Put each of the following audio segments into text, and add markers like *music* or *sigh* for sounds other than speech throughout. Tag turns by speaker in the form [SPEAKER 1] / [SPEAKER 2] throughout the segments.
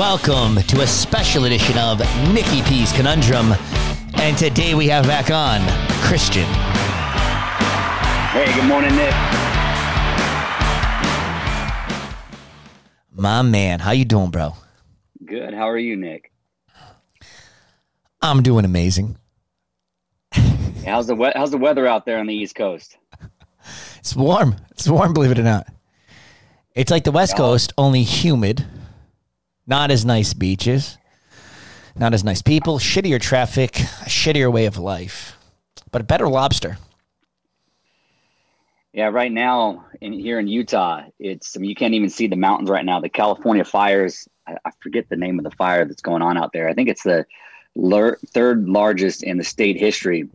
[SPEAKER 1] welcome to a special edition of Nikki P's Conundrum. And today we have back on Christian.
[SPEAKER 2] Hey, good morning, Nick.
[SPEAKER 1] My man, how you doing, bro?
[SPEAKER 2] Good. How are you, Nick?
[SPEAKER 1] I'm doing amazing. *laughs*
[SPEAKER 2] How's the we- how's the weather out there on the East Coast?
[SPEAKER 1] It's warm. It's warm, believe it or not. It's like the West Coast, only humid. Not as nice beaches. Not as nice people. Shittier traffic. A shittier way of life. But a better lobster.
[SPEAKER 2] Yeah, right now in here in Utah, it's I mean, you can't even see the mountains right now. The California fires. I, I forget the name of the fire that's going on out there. I think it's the lar- third largest in the state history.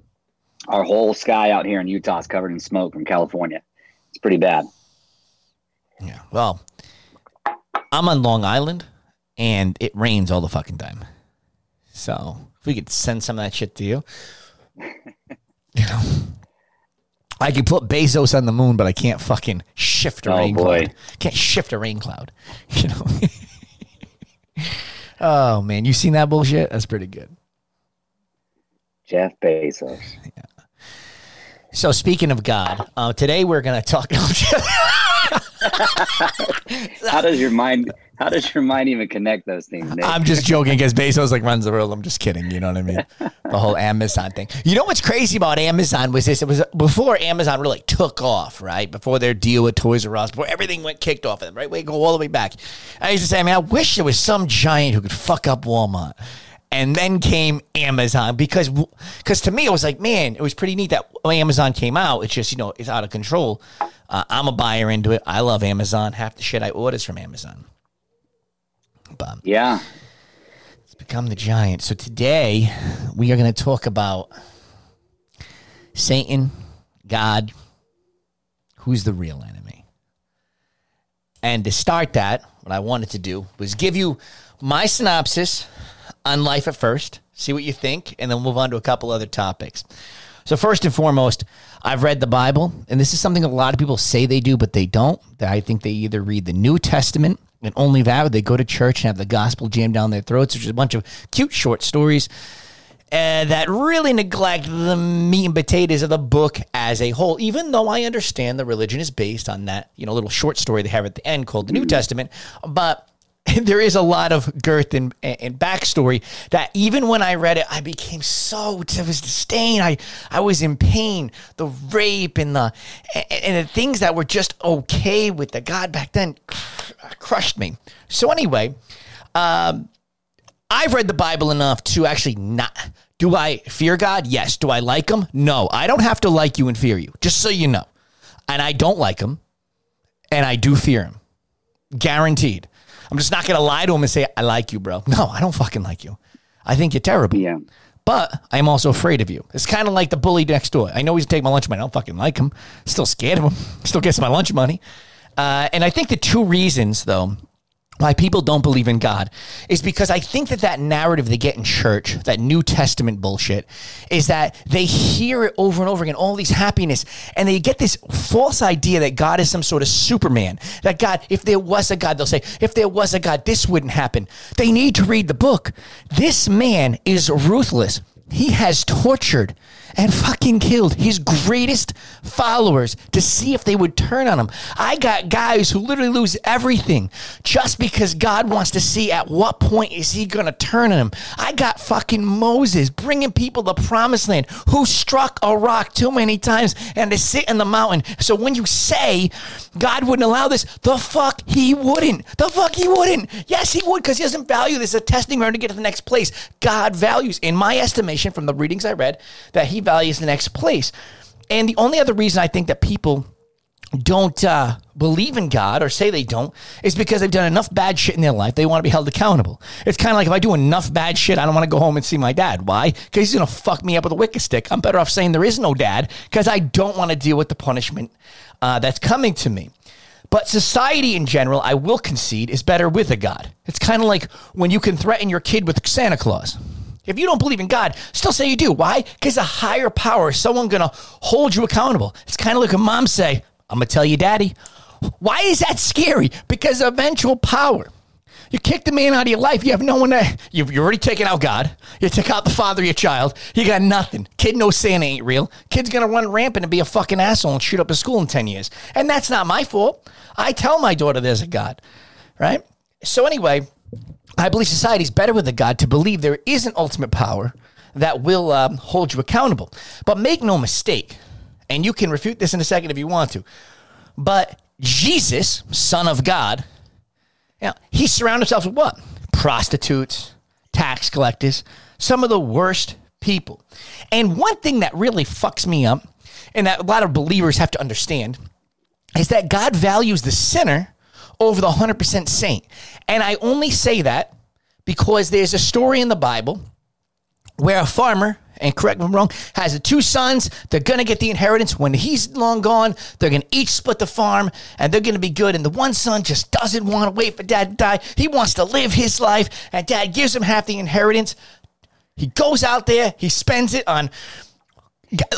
[SPEAKER 2] Our whole sky out here in Utah is covered in smoke from California. It's pretty bad.
[SPEAKER 1] Yeah. Well, I'm on Long Island and it rains all the fucking time. So if we could send some of that shit to you, *laughs* you know, I could put Bezos on the moon, but I can't fucking shift a
[SPEAKER 2] Oh,
[SPEAKER 1] rain
[SPEAKER 2] boy.
[SPEAKER 1] cloud. Can't shift a rain cloud. *laughs* You know. oh man, you seen that bullshit? That's pretty good.
[SPEAKER 2] Jeff Bezos. Yeah.
[SPEAKER 1] So speaking of God, uh, today we're gonna talk. *laughs*
[SPEAKER 2] How does your mind? How does your mind even connect those things, Nick?
[SPEAKER 1] I'm just joking because Bezos like runs the world. I'm just kidding. You know what I mean? The whole Amazon thing. You know what's crazy about Amazon was this? It was before Amazon really took off, right? Before their deal with Toys R Us, before everything went kicked off of them, right? We go all the way back. I used to say, I mean, I wish there was some giant who could fuck up Walmart. And then came Amazon because because to me it was like man it was pretty neat that Amazon came out it's just you know it's out of control. Uh, I'm a buyer into it. I love Amazon. Half the shit I order is from Amazon. But
[SPEAKER 2] yeah, it's
[SPEAKER 1] become the giant. So today we are going to talk about Satan, God, who's the real enemy. And to start that, what I wanted to do was give you my synopsis on life at first, see what you think, and then move on to a couple other topics. So first and foremost, I've read the Bible, and this is something a lot of people say they do, but they don't. I think they either read the New Testament and only that, or they go to church and have the gospel jammed down their throats, which is a bunch of cute short stories uh, that really neglect the meat and potatoes of the book as a whole. Even though I understand the religion is based on that, you know, little short story they have at the end called the New Testament, but *laughs* there is a lot of girth and, and backstory that even when I read it, I became so devastated. I, I was in pain. The rape and the and the things that were just okay with the God back then *sighs* crushed me. So anyway, um, I've read the Bible enough to actually not. Do I fear God? Yes. Do I like him? No. I don't have to like you and fear you, just so you know. And I don't like him, and I do fear him. Guaranteed. I'm just not going to lie to him and say, I like you, bro. *laughs* No, I don't fucking like you. I think you're terrible.
[SPEAKER 2] yeah.
[SPEAKER 1] But I'm also afraid of you. It's kind of like the bully next door. I know he's taking my lunch money. I don't fucking like him. Still scared of him. *laughs* Still gets my lunch money. Uh, and I think the two reasons, though, why people don't believe in God is because I think that that narrative they get in church, that New Testament bullshit, is that they hear it over and over again, all these happiness, and they get this false idea that God is some sort of Superman. That God, if there was a God, they'll say, if there was a God, this wouldn't happen. They need to read the book. This man is ruthless. He has tortured and fucking killed his greatest followers to see if they would turn on him. I got guys who literally lose everything just because God wants to see at what point is he going to turn on him. I got fucking Moses bringing people to promised land who struck a rock too many times and to sit in the mountain. So when you say God wouldn't allow this, the fuck he wouldn't. The fuck he wouldn't. Yes, he would because he doesn't value this as a testing ground to get to the next place. God values, in my estimation from the readings I read, that he values the next place. And the only other reason I think that people don't uh, believe in God or say they don't is because they've done enough bad shit in their life. They want to be held accountable. It's kind of like if I do enough bad shit, I don't want to go home and see my dad. Why? Because he's going to fuck me up with a wicked stick. I'm better off saying there is no dad because I don't want to deal with the punishment uh, that's coming to me. But society in general, I will concede, is better with a God. It's kind of like when you can threaten your kid with Santa Claus. If you don't believe in God, still say you do. Why? Because a higher power, someone gonna hold you accountable. It's kind of like a mom say, I'm gonna tell you, daddy. Why is that scary? Because eventual power. You kick the man out of your life. You have no one to. You've, you already taken out God. You took out the father of your child. You got nothing. Kid knows Santa ain't real. Kid's gonna run rampant and be a fucking asshole and shoot up a school in ten years. And that's not my fault. I tell my daughter there's a God, right? So anyway, I believe society is better with a God to believe there is an ultimate power that will um, hold you accountable. But make no mistake, and you can refute this in a second if you want to. But Jesus, Son of God, you know, he surrounded himself with what? Prostitutes, tax collectors, some of the worst people. And one thing that really fucks me up, and that a lot of believers have to understand, is that God values the sinner over the 100% saint. And I only say that because there's a story in the Bible where a farmer, and correct me if I'm wrong, has the two sons. They're going to get the inheritance. When he's long gone, they're going to each split the farm and they're going to be good. And the one son just doesn't want to wait for dad to die. He wants to live his life, and dad gives him half the inheritance. He goes out there, he spends it on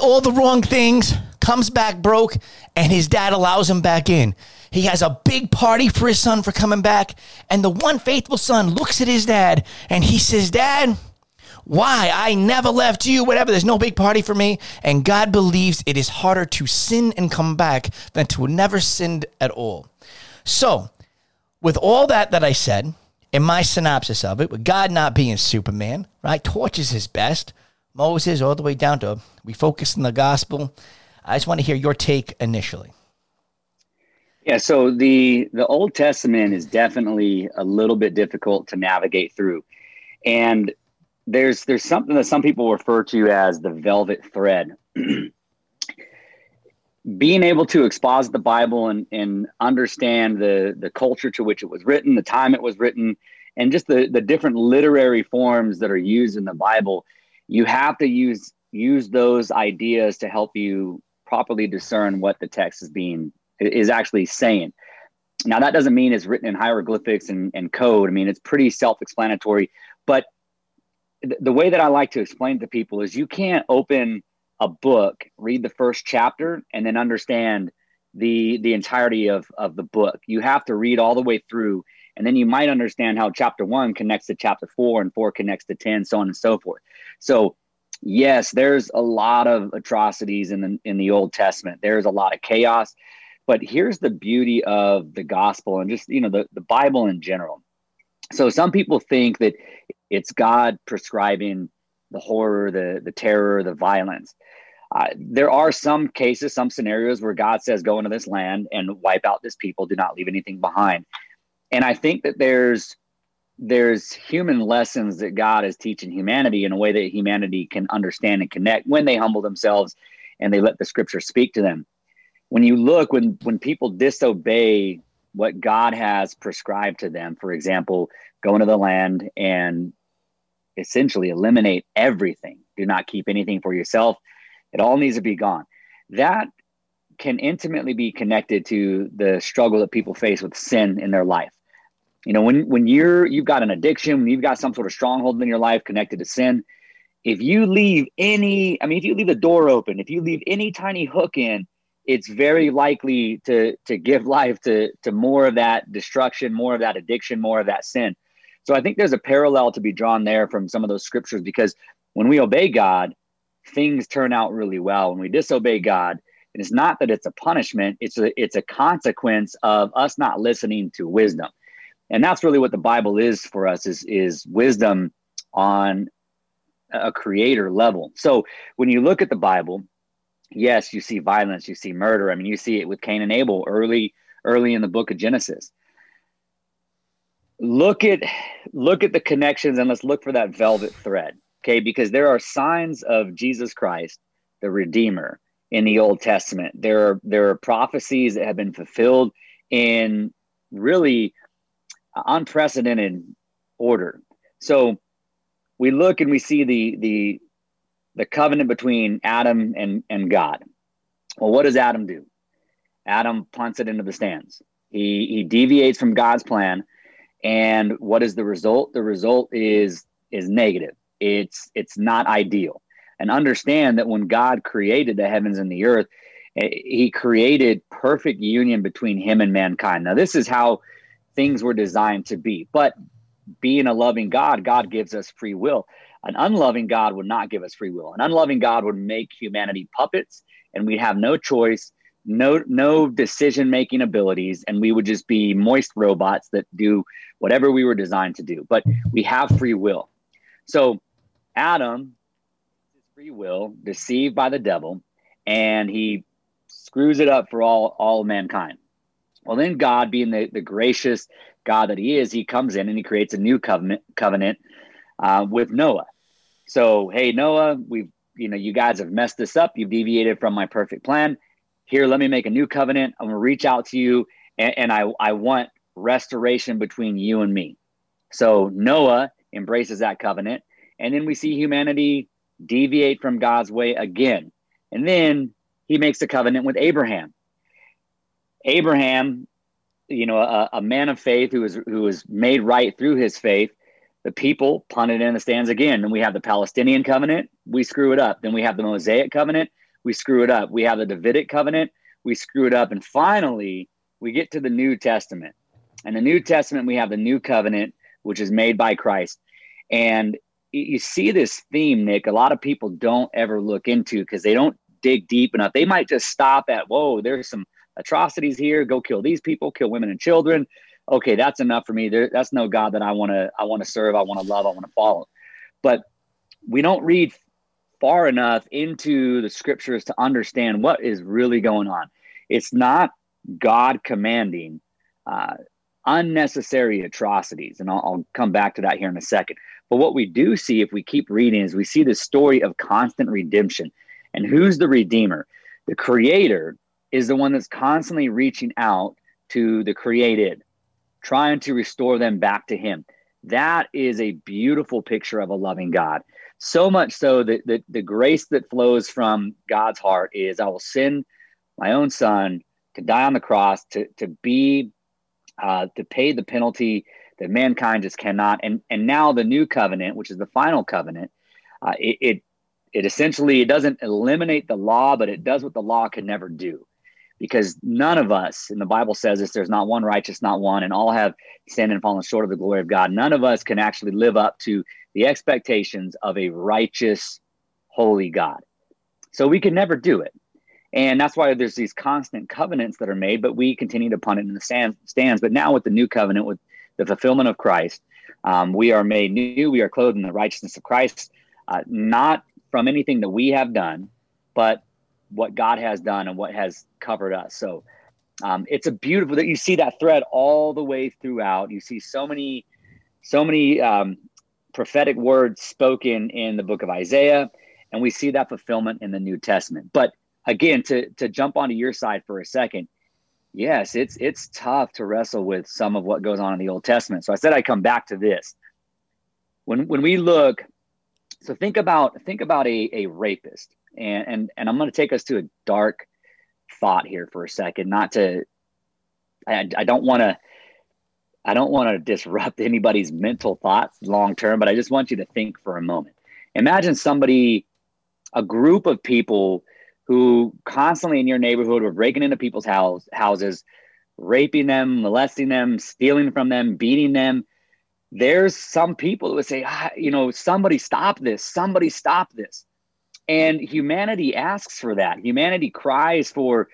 [SPEAKER 1] all the wrong things, comes back broke, and his dad allows him back in. He has a big party for his son for coming back, and the one faithful son looks at his dad and he says, Dad, why? I never left you, whatever. There's no big party for me. And God believes it is harder to sin and come back than to never sinned at all. So, with all that that I said, in my synopsis of it, with God not being Superman, right? Torches his best. Moses, all the way down to we focus on the gospel. I just want to hear your take initially.
[SPEAKER 2] Yeah, so the the Old Testament is definitely a little bit difficult to navigate through. And there's there's something that some people refer to as the velvet thread. *clears throat* Being able to exposit the Bible and, and understand the the culture to which it was written, the time it was written, and just the, the different literary forms that are used in the Bible, you have to use use those ideas to help you properly discern what the text is being is actually saying. Now that doesn't mean it's written in hieroglyphics and, and code. I mean it's pretty self-explanatory, but the way that I like to explain to people is you can't open a book, read the first chapter, and then understand the the entirety of of the book. You have to read all the way through, and then you might understand how chapter one connects to chapter four, and four connects to ten, so on and so forth. So, yes, there's a lot of atrocities in the in the Old Testament. There's a lot of chaos, but here's the beauty of the gospel and just you know the the Bible in general. So some people think that it's God prescribing the horror, the the terror, the violence. Uh, there are some cases, some scenarios where God says, "Go into this land and wipe out this people. Do not leave anything behind." And I think that there's there's human lessons that God is teaching humanity in a way that humanity can understand and connect when they humble themselves and they let the Scripture speak to them. When you look, when when people disobey what God has prescribed to them, for example, go into the land and essentially eliminate everything. Do not keep anything for yourself. It all needs to be gone. That can intimately be connected to the struggle that people face with sin in their life. You know, when when you're you've got an addiction, when you've got some sort of stronghold in your life connected to sin, if you leave any, I mean, if you leave the door open, if you leave any tiny hook in, it's very likely to to give *laughs* life to to more of that destruction, more of that addiction, more of that sin. So I think there's a parallel to be drawn there from some of those scriptures because when we obey God, things turn out really well. When we disobey God, and it's not that it's a punishment, it's a it's a consequence of us not listening to wisdom. And that's really what the Bible is for us is is wisdom on a creator level. So when you look at the Bible, yes, you see violence, you see murder. I mean, you see it with Cain and Abel early early in the book of Genesis. Look at look at the connections and let's look for that velvet thread okay? Because there are signs of jesus christ the redeemer in the old testament. There are there are prophecies that have been fulfilled in really unprecedented order. So we look and we see the the the covenant between adam and and god. Well what does adam do? Adam punts it into the stands. He he deviates from god's plan. And what is the result? The result is is negative. It's it's not ideal. And understand that when god created the heavens and the earth eh, he created perfect union between him and mankind. Now this is how things were designed to be. But being a loving God, God gives us free will. An unloving God would not give us free will. An unloving God would make humanity puppets and we'd have no choice, no no decision making abilities and we would just be moist robots that do whatever we were designed to do. But we have free will. So Adam free will deceived by the devil and he screws it up for all all mankind. Well, then God, being the, the gracious God that He is, He comes in and He creates a new covenant covenant uh, with Noah. So, hey Noah, we've you know you guys have messed this up. You've deviated from my perfect plan. Here, let me make a new covenant. I'm gonna reach out to you, and, and I I want restoration between you and me. So Noah embraces that covenant, and then we see humanity deviate from God's way again. And then he makes a covenant with Abraham. Abraham, you know, a, a man of faith who was who was made right through his faith. The people punted in the stands again. And we have the Palestinian covenant, we screw it up. Then we have the Mosaic covenant, we screw it up. We have the Davidic covenant, we screw it up. And finally, we get to the New Testament. And the New Testament, we have the new covenant, which is made by Christ. And you see this theme, Nick, a lot of people don't ever look into because they don't dig deep enough. They might just stop at, whoa, there's some atrocities here. Go kill these people, kill women and children. Okay, that's enough for me. There, that's no God that I want to I want to serve, I want to love, I want to follow. But we don't read far enough into the scriptures to understand what is really going on. It's not God commanding uh, unnecessary atrocities, and I'll, I'll come back to that here in a second. But what we do see if we keep reading is we see the story of constant redemption. And who's the redeemer? The creator is the one that's constantly reaching out to the created, trying to restore them back to him. That is a beautiful picture of a loving God. So much so that, the grace that flows from God's heart is I will send my own son to die on the cross, to, to be, uh, to pay the penalty that mankind just cannot. And and now the new covenant, which is the final covenant, uh, it, it it essentially it doesn't eliminate the law, but it does what the law could never do. Because none of us, and the Bible says this, there's not one righteous, not one, and all have sinned and fallen short of the glory of God. None of us can actually live up to the expectations of a righteous, holy God. So we can never do it. And that's why there's these constant covenants that are made, but we continue to punt it in the stands. But now with the new covenant, with the fulfillment of Christ. Um, we are made new. We are clothed in the righteousness of Christ, uh, not from anything that we have done, but what God has done and what has covered us. So um, it's a beautiful that you see that thread all the way throughout. You see so many, so many um, prophetic words spoken in the book of Isaiah, and we see that fulfillment in the New Testament. But again, to to jump onto your side for a second, yes, it's it's tough to wrestle with some of what goes on in the Old Testament. So I said I come back to this. When when we look, so think about think about a, a rapist, and and and I'm going to take us to a dark thought here for a second. Not to, I, don't want to. I don't want to disrupt *laughs* anybody's mental thoughts long term, but I just want you to think for a moment. Imagine somebody, a group of people who constantly in your neighborhood were breaking into people's house, houses, raping them, molesting them, stealing from them, beating them. There's some people who would say, ah, you know, somebody stop this, somebody stop this. And humanity asks for that. Humanity cries for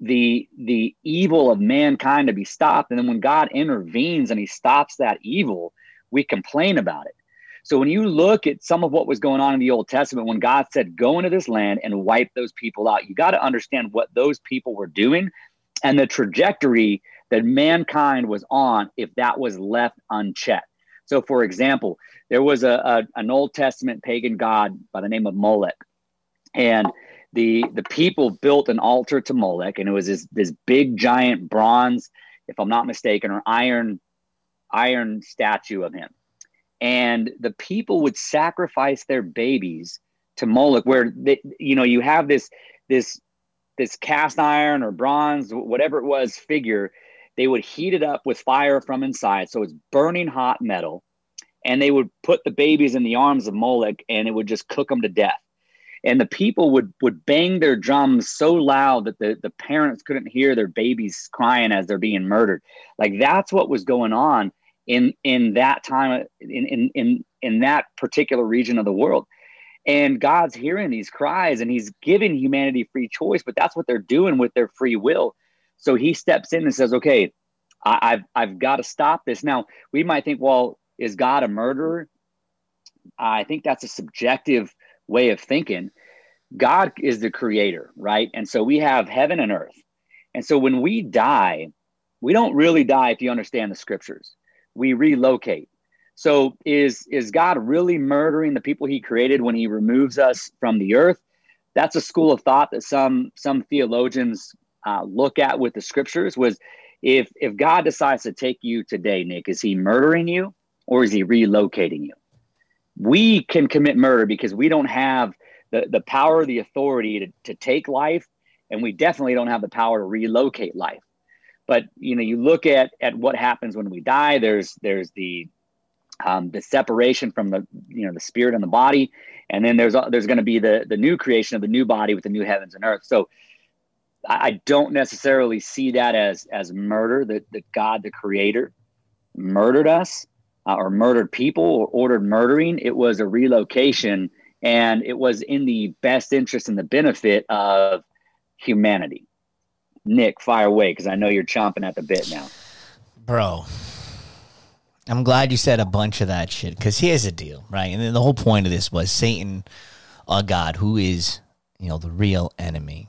[SPEAKER 2] the the evil of mankind to be stopped. And then when God intervenes and he stops that evil, we complain about it. So when you look at some of what was going on in the Old Testament, when God said, go into this land and wipe those people out, you got to understand what those people were doing and the trajectory that mankind was on if that was left unchecked. So, for example, there was a, a an Old Testament pagan god by the name of Molech, and the the people built an altar to Molech, and it was this this big giant bronze, if I'm not mistaken, or iron iron statue of him and the people would sacrifice their babies to Moloch, where they, you know you have this this this cast iron or bronze, whatever it was, figure. They would heat it up with fire from inside, so it's burning hot metal, and they would put the babies in the arms of Moloch, and it would just cook them to death. And the people would would bang their drums so loud that the, the parents couldn't hear their babies crying as they're being murdered. Like that's what was going on in in that time in in in, in that particular region of the world. And god's hearing these cries and he's giving humanity free choice but that's what they're doing with their free will. So he steps in and says okay I, have I've got to stop this. Now we might think well is god a murderer? I think that's a subjective way of thinking. God is the creator, right? And so we have heaven and earth. And so when we die, we don't really die if you understand the scriptures. We relocate. So is is God really murdering the people he created when he removes us from the earth? That's a school of thought that some some theologians uh, look at with the scriptures was if if God decides to take you today, Nick, is he murdering you or is he relocating you? We can commit murder because we don't have the, the power, the authority to, to take life, and we definitely don't have the power to relocate life. But you know, you look at at what happens when we die. There's there's the um, the separation from the you know the spirit and the body, and then there's there's going to be the the new creation of the new body with the new heavens and earth. So I, I don't necessarily see that as as murder. That that God, the Creator, murdered us uh, or murdered people or ordered murdering. It was a relocation and it was in the best interest and the benefit of humanity. Nick, fire away because I know you're chomping at the bit now.
[SPEAKER 1] Bro, I'm glad you said a bunch of that shit because here's the deal, right? And then the whole point of this was Satan, a God, who is, you know, the real enemy.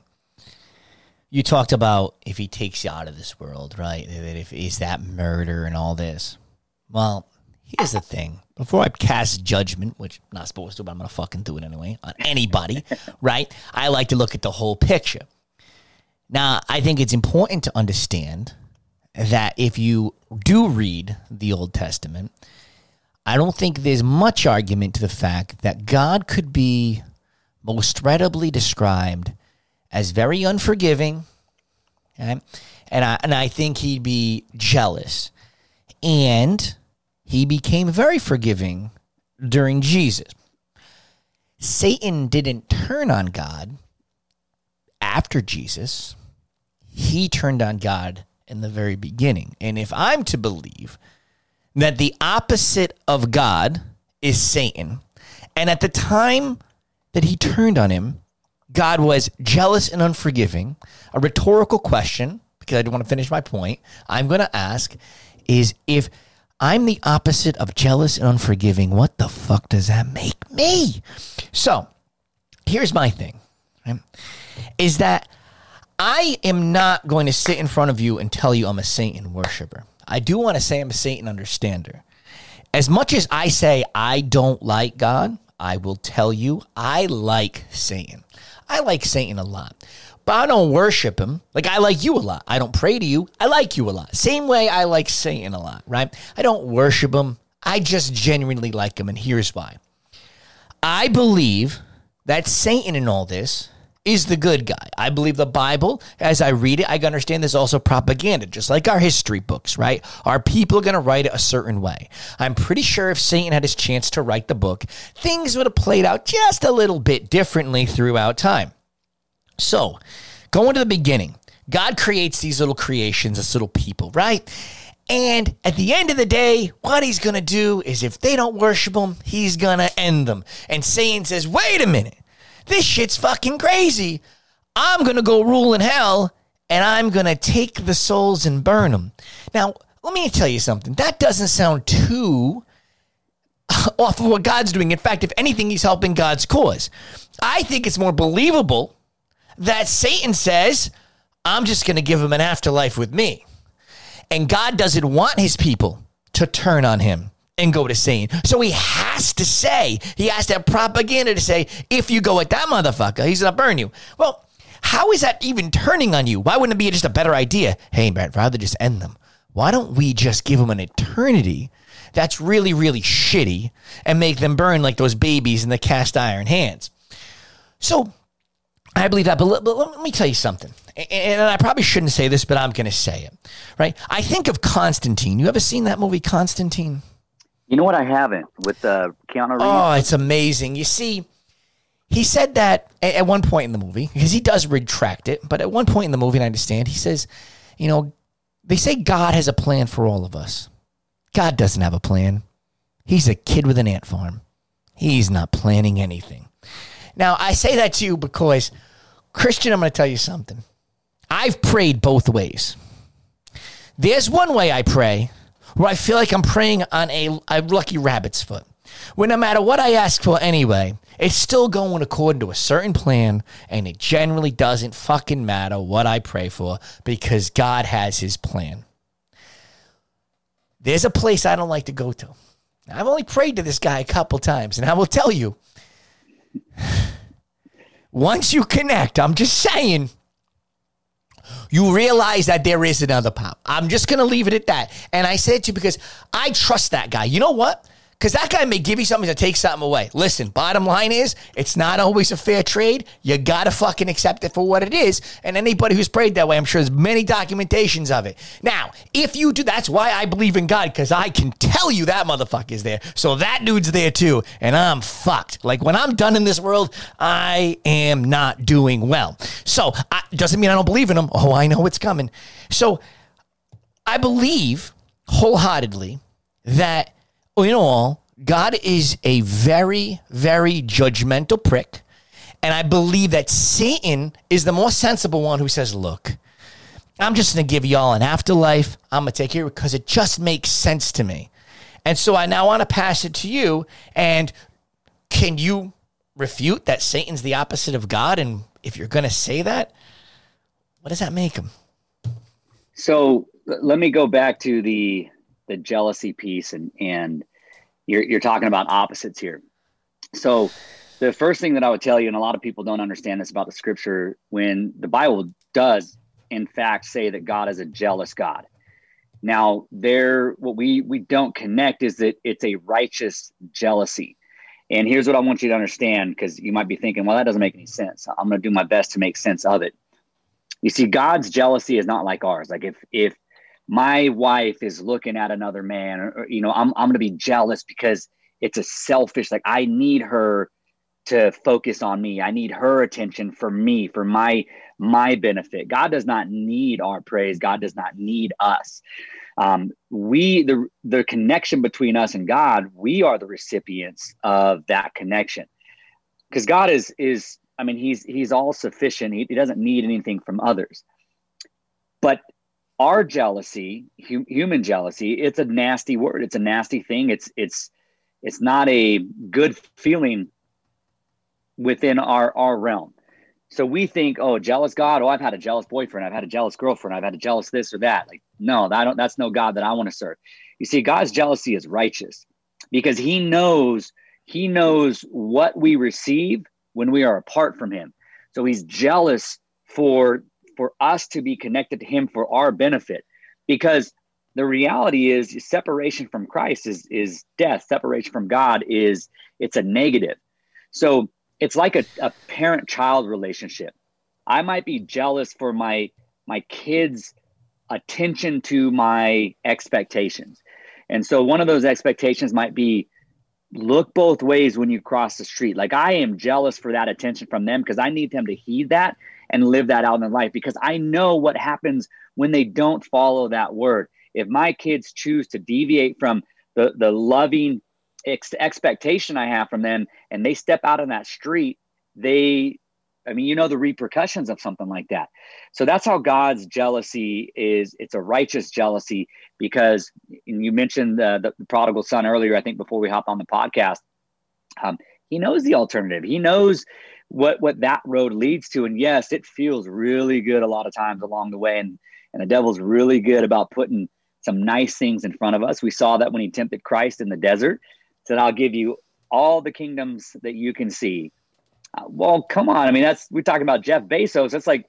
[SPEAKER 1] You talked about if he takes you out of this world, right? That if is that murder and all this. Well, Here's the thing. Before I cast judgment, which I'm not supposed to, but I'm going to fucking do it anyway, on anybody, *laughs* right? I like to look at the whole picture. Now, I think it's important to understand that if you do read the Old Testament, I don't think there's much argument to the fact that God could be most readily described as very unforgiving. Okay? And I, and I think he'd be jealous. And he became very forgiving during Jesus. Satan didn't turn on God after Jesus, he turned on God in the very beginning. And if I'm to believe that the opposite of God is Satan, and at the time that he turned on him, God was jealous and unforgiving, a rhetorical question, because I don't want to finish my point, I'm going to ask is if I'm the opposite of jealous and unforgiving. What the fuck does that make me? So here's my thing right? is that I am not going to sit in front of you and tell you I'm a Satan worshiper. I do want to say I'm a Satan understander. As much as I say I don't like God, I will tell you I like Satan. I like Satan a lot but I don't worship him. Like I like you a lot. I don't pray to you. I like you a lot. Same way I like Satan a lot, right? I don't worship him. I just genuinely like him. And here's why I believe that Satan in all this is the good guy. I believe the Bible, as I read it, I understand there's also propaganda, just like our history books, right? Are people going to write it a certain way? I'm pretty sure if Satan had his chance to write the book, things would have played out just a little bit differently throughout time. So, going to the beginning, God creates these little creations, this little people, right? And at the end of the day, what he's going to do is if they don't worship him, he's going to end them. And Satan says, wait a minute, this shit's fucking crazy. I'm going to go rule in hell and I'm going to take the souls and burn them. Now, let me tell you something. That doesn't sound too *laughs* off of what God's doing. In fact, if anything, he's helping God's cause. I think it's more believable that Satan says, I'm just going to give him an afterlife with me. And God doesn't want his people to turn on him and go to Satan. So he has to say, he has to have propaganda to say, if you go with that motherfucker, he's going to burn you. Well, how is that even turning on you? Why wouldn't it be just a better idea? Hey, man, I'd rather just end them. Why don't we just give them an eternity that's really, really shitty and make them burn like those babies in the cast iron hands? So I believe that, but, but let me tell you something. And I probably shouldn't say this, but I'm going to say it, right? I think of Constantine. You ever seen that movie, Constantine?
[SPEAKER 2] You know what? I haven't with uh, Keanu Reeves.
[SPEAKER 1] Oh, it's amazing. You see, he said that at one point in the movie, because he does retract it, but at one point in the movie, and I understand, he says, you know, they say God has a plan for all of us. God doesn't have a plan. He's a kid with an ant farm. He's not planning anything. Now, I say that to you because, Christian, I'm going to tell you something. I've prayed both ways. There's one way I pray where I feel like I'm praying on a, a lucky rabbit's foot, where no matter what I ask for anyway, it's still going according to a certain plan, and it generally doesn't fucking matter what I pray for because God has his plan. There's a place I don't like to go to. I've only prayed to this guy a couple times, and I will tell you once you connect, I'm just saying, you realize that there is another pop. I'm just going to leave it at that. And I said to you because I trust that guy. You know what? Because that guy may give you something to take something away. Listen, bottom line is, it's not always a fair trade. You got to fucking accept it for what it is. And anybody who's prayed that way, I'm sure there's many documentations of it. Now, if you do, that's why I believe in God, because I can tell you that motherfucker's there. So that dude's there too. And I'm fucked. Like when I'm done in this world, I am not doing well. So I, doesn't mean I don't believe in him. Oh, I know it's coming. So I believe wholeheartedly that in all, God is a very, very judgmental prick. And I believe that Satan is the more sensible one who says, look, I'm just going to give y'all an afterlife. I'm going to take care of it because it just makes sense to me. And so I now want to pass it to you. And can you refute that Satan's the opposite of God? And if you're going to say that, what does that make him?
[SPEAKER 2] So let me go back to the the jealousy piece and and you're you're talking about opposites here. So the first thing that I would tell you, and a lot of people don't understand this about the scripture, when the Bible does in fact say that God is a jealous God. Now, there what we we don't connect is that it's a righteous jealousy. And here's what I want you to understand because you might be thinking, well, that doesn't make any sense. I'm going to do my best to make sense of it. You see, God's jealousy is not like ours. Like if if my wife is looking at another man or, you know i'm, I'm going to be jealous because it's a selfish like i need her to focus on me. I need her attention for me for my my benefit. God does not need our praise. God does not need us. Um, we the the connection between us and god we are the recipients of that connection. Because god is is i mean he's he's all sufficient. He, he doesn't need anything from others. But our jealousy hu- human jealousy it's a nasty word. It's a nasty thing. It's it's it's not a good feeling within our our realm. So we think oh jealous god oh i've had a jealous boyfriend i've had a jealous girlfriend i've had a jealous this or that. Like no that don't that's no god that i want to serve. You see god's jealousy is righteous because he knows he knows what we receive when we are apart from him. So he's jealous for for us to be connected to him for our benefit. Because the reality is separation from christ is is death. Separation from god is it's a negative. So it's like a, a parent child relationship. I might be jealous for my my kids attention to my expectations. And so one of those expectations might be look both ways when you cross the street like i am jealous for that attention from them because i need them to heed that and live that out in their life because I know what happens when they don't follow that word. If my kids choose to deviate from the, the loving ex- expectation I have from them and they step out on that street, they, I mean, you know, the repercussions of something like that. So that's how God's jealousy is. It's a righteous jealousy because you mentioned the, the, prodigal son earlier, I think before we hop on the podcast. Um, he knows the alternative. He knows what what that road leads to. And yes, it feels really good a lot of times along the way. And and the devil's really good about putting some nice things in front of us. We saw that when he tempted Christ in the desert, said, "I'll give you all the kingdoms that you can see." Well, come on. I mean, that's we're talking about Jeff Bezos. That's like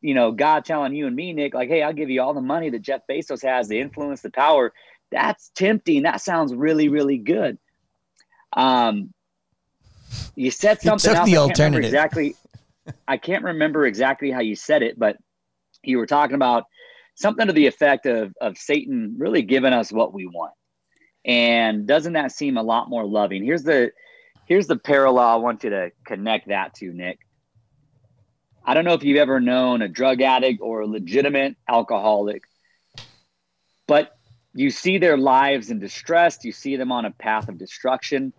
[SPEAKER 2] you know God telling you and me, Nick, like, "Hey, I'll give you all the money that Jeff Bezos has, the influence, the power." That's tempting. That sounds really, really good. Um, you said something
[SPEAKER 1] you
[SPEAKER 2] else.
[SPEAKER 1] the
[SPEAKER 2] I
[SPEAKER 1] alternative.
[SPEAKER 2] exactly. I can't remember exactly how you said it, but you were talking about something to the effect of of Satan really giving us what we want. And doesn't that seem a lot more loving? Here's the here's the parallel I want you to connect that to, Nick. I don't know if you've ever known a drug addict or a legitimate alcoholic, but you see their lives in distress, you see them on a path of destruction.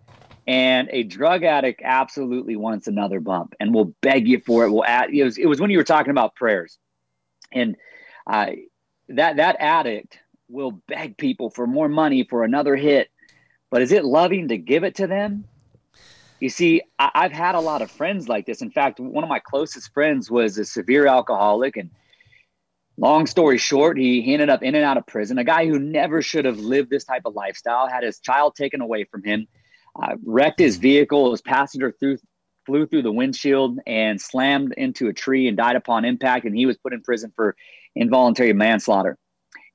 [SPEAKER 2] And a drug addict absolutely wants another bump and will beg you for it. Will add, it was, it was when you were talking about prayers. And uh, that, that addict will beg people for more money for another hit. But is it loving to give it to them? You see, I, I've had a lot of friends like this. In fact, one of my closest friends was a severe alcoholic. And long story short, he ended up in and out of prison. A guy who never should have lived this type of lifestyle, had his child taken away from him, uh, wrecked his vehicle. His passenger through, flew through the windshield and slammed into a tree and died upon impact. And he was put in prison for involuntary manslaughter.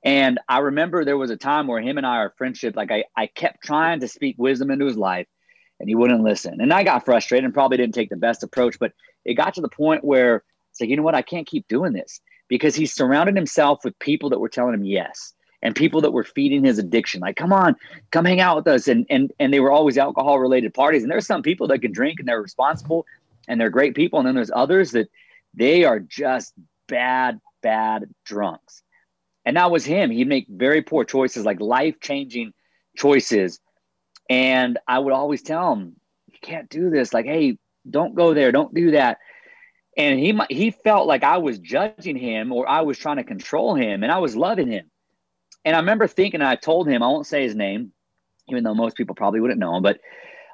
[SPEAKER 2] And I remember there was a time where him and I, our friendship, like I, I kept trying to speak wisdom into his life and he wouldn't listen. And I got frustrated and probably didn't take the best approach, but it got to the point where it's like, you know what? I can't keep doing this because he surrounded himself with people that were telling him yes and people that were feeding his addiction. Like, come on, come hang out with us. And and and they were always alcohol related parties. And there's some people that can drink and they're responsible and they're great people. And then there's others that they are just bad, bad drunks. And that was him. He'd make very poor choices, like life changing choices. And I would always tell him, you can't do this. Like, hey, don't go there. Don't do that. And he he felt like I was judging him or I was trying to control him, and I was loving him. And I remember thinking, I told him, I won't say his name, even though most people probably wouldn't know him, but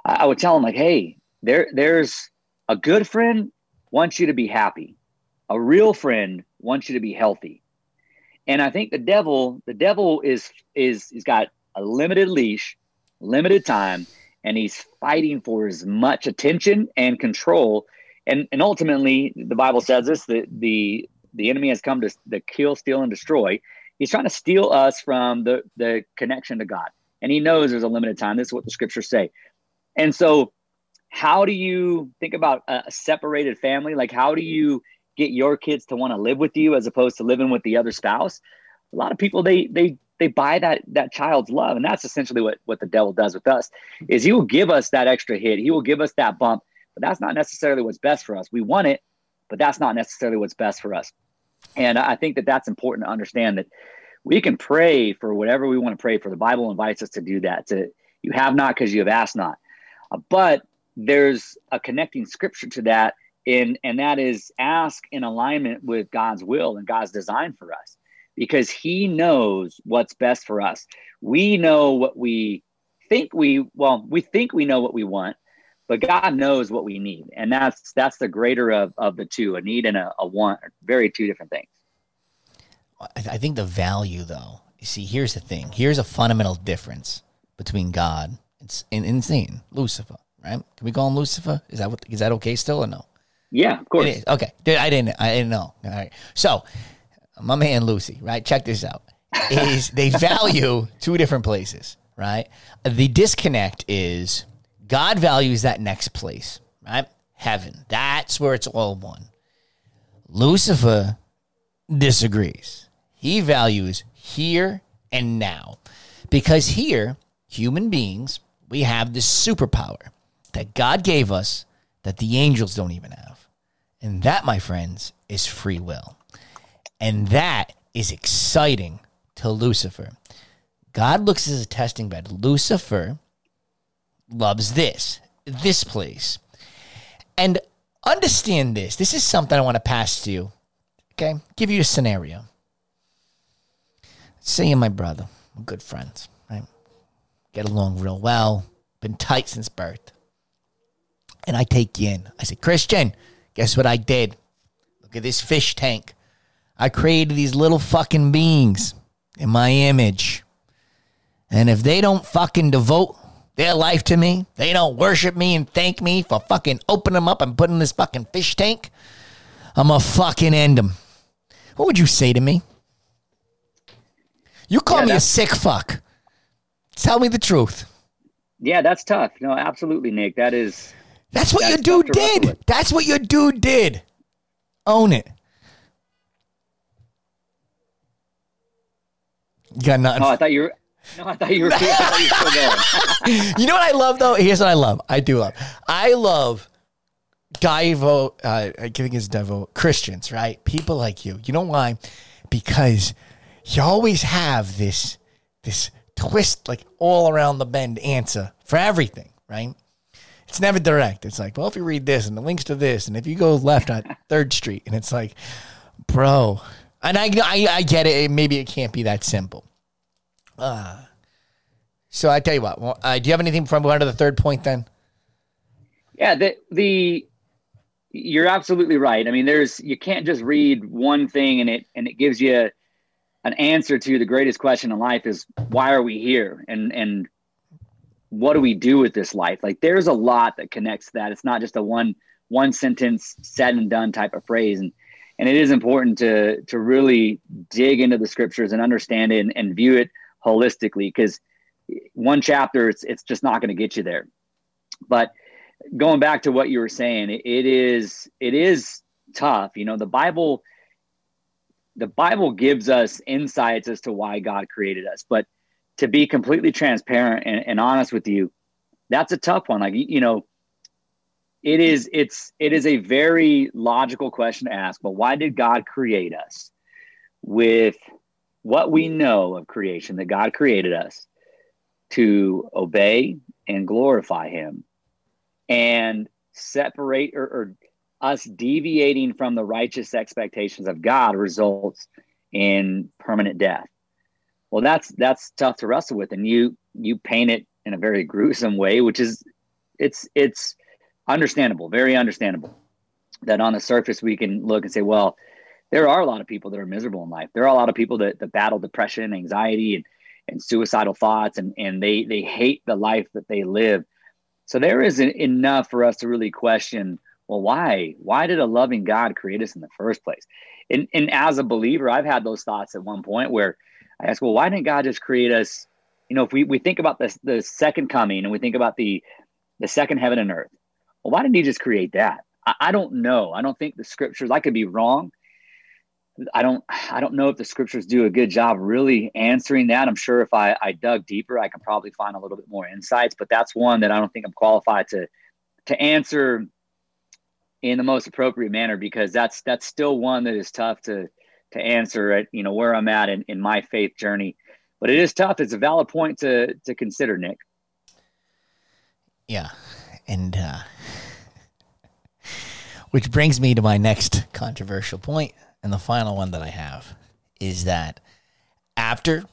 [SPEAKER 2] I would tell him like, hey, there there's a good friend wants you to be happy. A real friend wants you to be healthy. And I think the devil, the devil is is he's got a limited leash, limited time, and he's fighting for as much attention and control. And and ultimately, the Bible says this: that the the enemy has come to, to kill, steal, and destroy. He's trying to steal us from the the connection to God, and he knows there's a limited time. This is what the scriptures say. And so, how do you think about a separated family? Like, how do you get your kids to want to live with you as opposed to living with the other spouse a lot of people they they they buy that that child's love. And that's essentially what what the devil does with us is he will give us that extra hit. He will give us that bump but that's not necessarily what's best for us. We want it but that's not necessarily what's best for us. And i think that that's important to understand that we can pray for whatever we want to pray for. The bible invites us to do that to you have not because you have asked not. Uh, but there's a connecting scripture to that in and that is ask in alignment with God's will and God's design for us because he knows what's best for us. We know what we think we well, we think we know what we want, but God knows what we need. And that's that's the greater of, of the two, a need and a, a want, very two different things.
[SPEAKER 1] I think the value though, you see, here's the thing. Here's a fundamental difference between God and, insane Lucifer, right? Can we call him Lucifer? Is that what is that okay still or no?
[SPEAKER 2] Yeah, of course.
[SPEAKER 1] Okay. I didn't I didn't know. All right. So my man Lucy, right? Check this out. Is *laughs* they value two different places, right? The disconnect is God values that next place, right? Heaven. That's where it's all one. Lucifer disagrees. He values here and now. Because here, human beings, we have this superpower that God gave us that the angels don't even have. And that, my friends, is free will. And that is exciting to Lucifer. God looks as a testing bed. Lucifer loves this, this place. And understand this. This is something I want to pass to you. Okay? Give you a scenario. Say you're my brother. We're good friends. Right? Get along real well. Been tight since birth. And I take you in. I say, Christian, guess what I did? Look at this fish tank. I created these little fucking beings in my image. And if they don't fucking devote their life to me, they don't worship me and thank me for fucking opening them up and putting this fucking fish tank, I'm gonna fucking end them. What would you say to me? You call yeah, me a sick fuck. Tell me the truth.
[SPEAKER 2] Yeah, that's tough. No, absolutely, Nick. That is.
[SPEAKER 1] That's what that's your dude did. That's what your dude did. Own it. You got nothing.
[SPEAKER 2] Oh, I thought you were. No, I thought you were, *laughs* thought you were *laughs*
[SPEAKER 1] you know what I love though? Here's what I love. I do love. I love Divo. Uh, I think it's Divo Christians, right? People like you. You know why? Because you always have this this twist, like all around the bend answer for everything, right? It's never direct. It's like, well, if you read this and the links to this, and if you go left on *laughs* Third Street, and it's like, bro, and I, I, I get it. Maybe it can't be that simple. Uh, so I tell you what. Well, uh, do you have anything from to the third point then?
[SPEAKER 2] Yeah, the the you're absolutely right. I mean, there's you can't just read one thing and it and it gives you an answer to the greatest question in life is why are we here and and what do we do with this life? Like there's a lot that connects that. It's not just a one one sentence said and done type of phrase and and it is important to to really dig into the scriptures and understand it and, and view it holistically because one chapter it's it's just not going to get you there. But going back to what you were saying it, it is it is tough you know the bible the bible gives us insights as to why god created us. But to be completely transparent and, and honest with you that's a tough one. Like you know it is it's it is a very logical question to ask but why did god create us? With what we know of creation that god created us to obey and glorify him and separate or, or, us deviating from the righteous expectations of god results in permanent death. Well that's that's tough to wrestle with and you you paint it in a very *laughs* gruesome way which is it's it's understandable very understandable that on the surface we can look and say well there are a lot of people that are miserable in life. There are a lot of people that, that battle depression anxiety and and suicidal thoughts and and they they hate the life that they live. So there isn't enough for us to really question well why? Why did a loving god create us in the first place? And and as a believer i've had those thoughts at one point where i ask well why didn't god just create us? You know if we, we think about this the second coming and we think about the the second heaven and earth well why didn't he just create that I, I don't know i don't think the scriptures i could be wrong I don't I don't know if the scriptures do a good job really answering that. I'm sure if I, I dug deeper, I can probably find a little bit more insights, but that's one that I don't think I'm qualified to to answer in the most appropriate manner because that's that's still one that is tough to to answer at you know where I'm at in, in my faith journey. But it is tough. It's a valid point to to consider, Nick.
[SPEAKER 1] Yeah. And uh which brings me to my next controversial point and the final one that I have is that after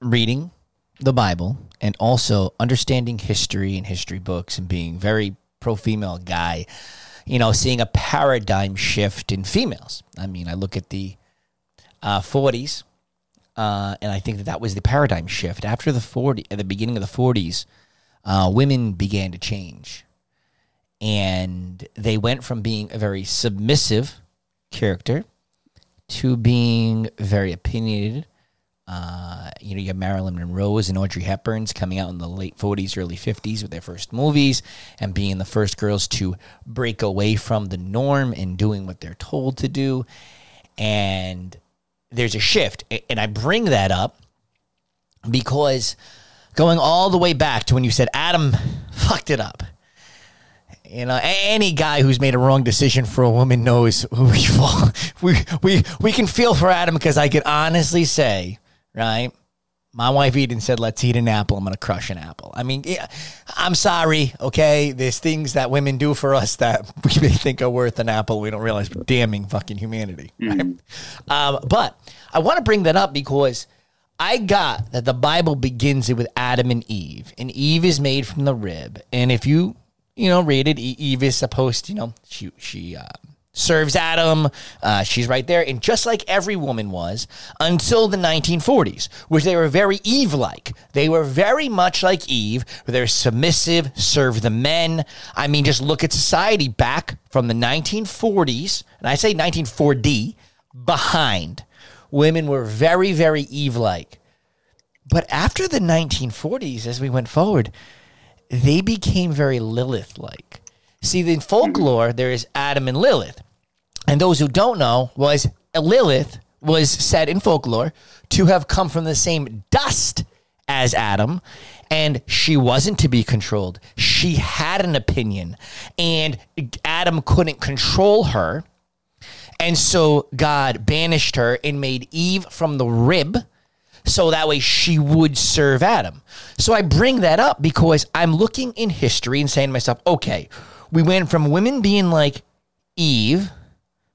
[SPEAKER 1] reading the Bible and also understanding history and history books and being very pro female guy, you know, seeing a paradigm shift in females. I mean, I look at the uh, 40s, uh, and I think that that was the paradigm shift. After the 40, at the beginning of the 40s, uh, women began to change. And they went from being a very submissive character to being very opinionated. Uh, you know, you have Marilyn Monroe's and Audrey Hepburn's coming out in the late 40s, early 50s with their first movies and being the first girls to break away from the norm and doing what they're told to do. And there's a shift. And I bring that up because going all the way back to when you said Adam *laughs* fucked it up. You know, any guy who's made a wrong decision for a woman knows we fall. *laughs* We we we can feel for Adam because I could honestly say, right? My wife Eden said, "Let's eat an apple." I'm gonna crush an apple. I mean, yeah, I'm sorry. Okay, there's things that women do for us that *laughs* we may think are worth an apple. We don't realize we're damning fucking humanity. Right? Mm-hmm. Um, but I want to bring that up because I got that the Bible begins it with Adam and Eve, and Eve is made from the rib. And if you you know, rated. Eve is supposed, you know, she she uh, serves Adam. Uh, she's right there, and just like every woman was until the 1940s, which they were very Eve-like. They were very much like Eve, they're submissive, serve the men. I mean, just look at society back from the 1940s, and I say 1940 behind. Women were very, very Eve-like. But after the 1940s, as we went forward, they became very Lilith like. See, in folklore, there is Adam and Lilith. And those who don't know, was Lilith was said in folklore to have come from the same dust as Adam, and she wasn't to be controlled. She had an opinion, and Adam couldn't control her. And so God banished her and made Eve from the rib so that way she would serve Adam. So I bring that up because I'm looking in history and saying to myself, okay, we went from women being like Eve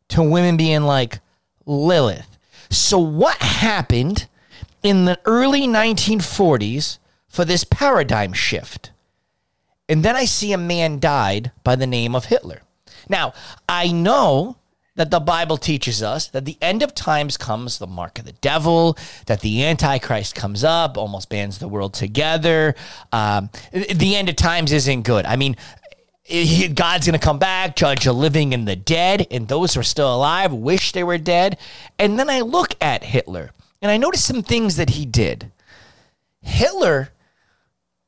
[SPEAKER 1] to women being like Lilith. So what happened in the early 1940s for this paradigm shift? And then I see a man died by the name of Hitler. Now, I know that the Bible teaches us that the end of times comes the mark of the devil, that the Antichrist comes up, almost bands the world together. Um, the end of times isn't good. I mean, God's going to come back, judge the living and the dead, and those who are still alive wish they were dead. And then I look at Hitler and I notice some things that he did. Hitler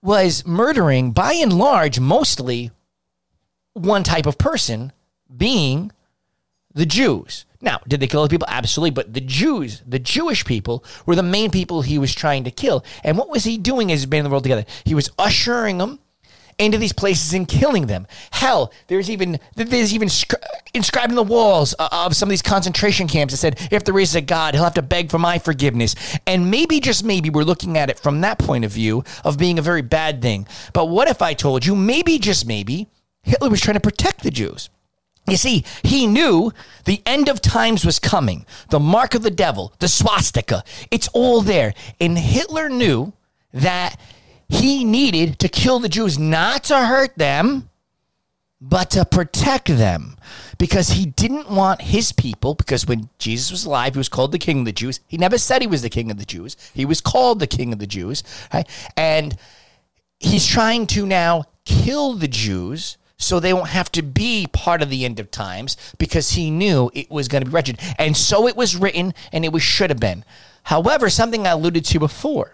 [SPEAKER 1] was murdering, by and large, mostly one type of person, being the Jews. Now, did they kill other people? Absolutely. But the Jews, the Jewish people, were the main people he was trying to kill. And what was he doing as he banding the world together? He was ushering them into these places and killing them. Hell, there's even there's even inscribed in the walls of some of these concentration camps that said, "If there is a God, He'll have to beg for my forgiveness." And maybe just maybe we're looking at it from that point of view of being a very bad thing. But what if I told you, maybe just maybe, Hitler was trying to protect the Jews? You see, he knew the end of times was coming. The mark of the devil, the swastika, it's all there. And Hitler knew that he needed to kill the Jews, not to hurt them, but to protect them. Because he didn't want his people, because when Jesus was alive, he was called the king of the Jews. He never said he was the king of the Jews, he was called the king of the Jews. Right? And he's trying to now kill the Jews so they won't have to be part of the end of times because he knew it was going to be wretched. And so it was written and it was should have been. However, something I alluded to before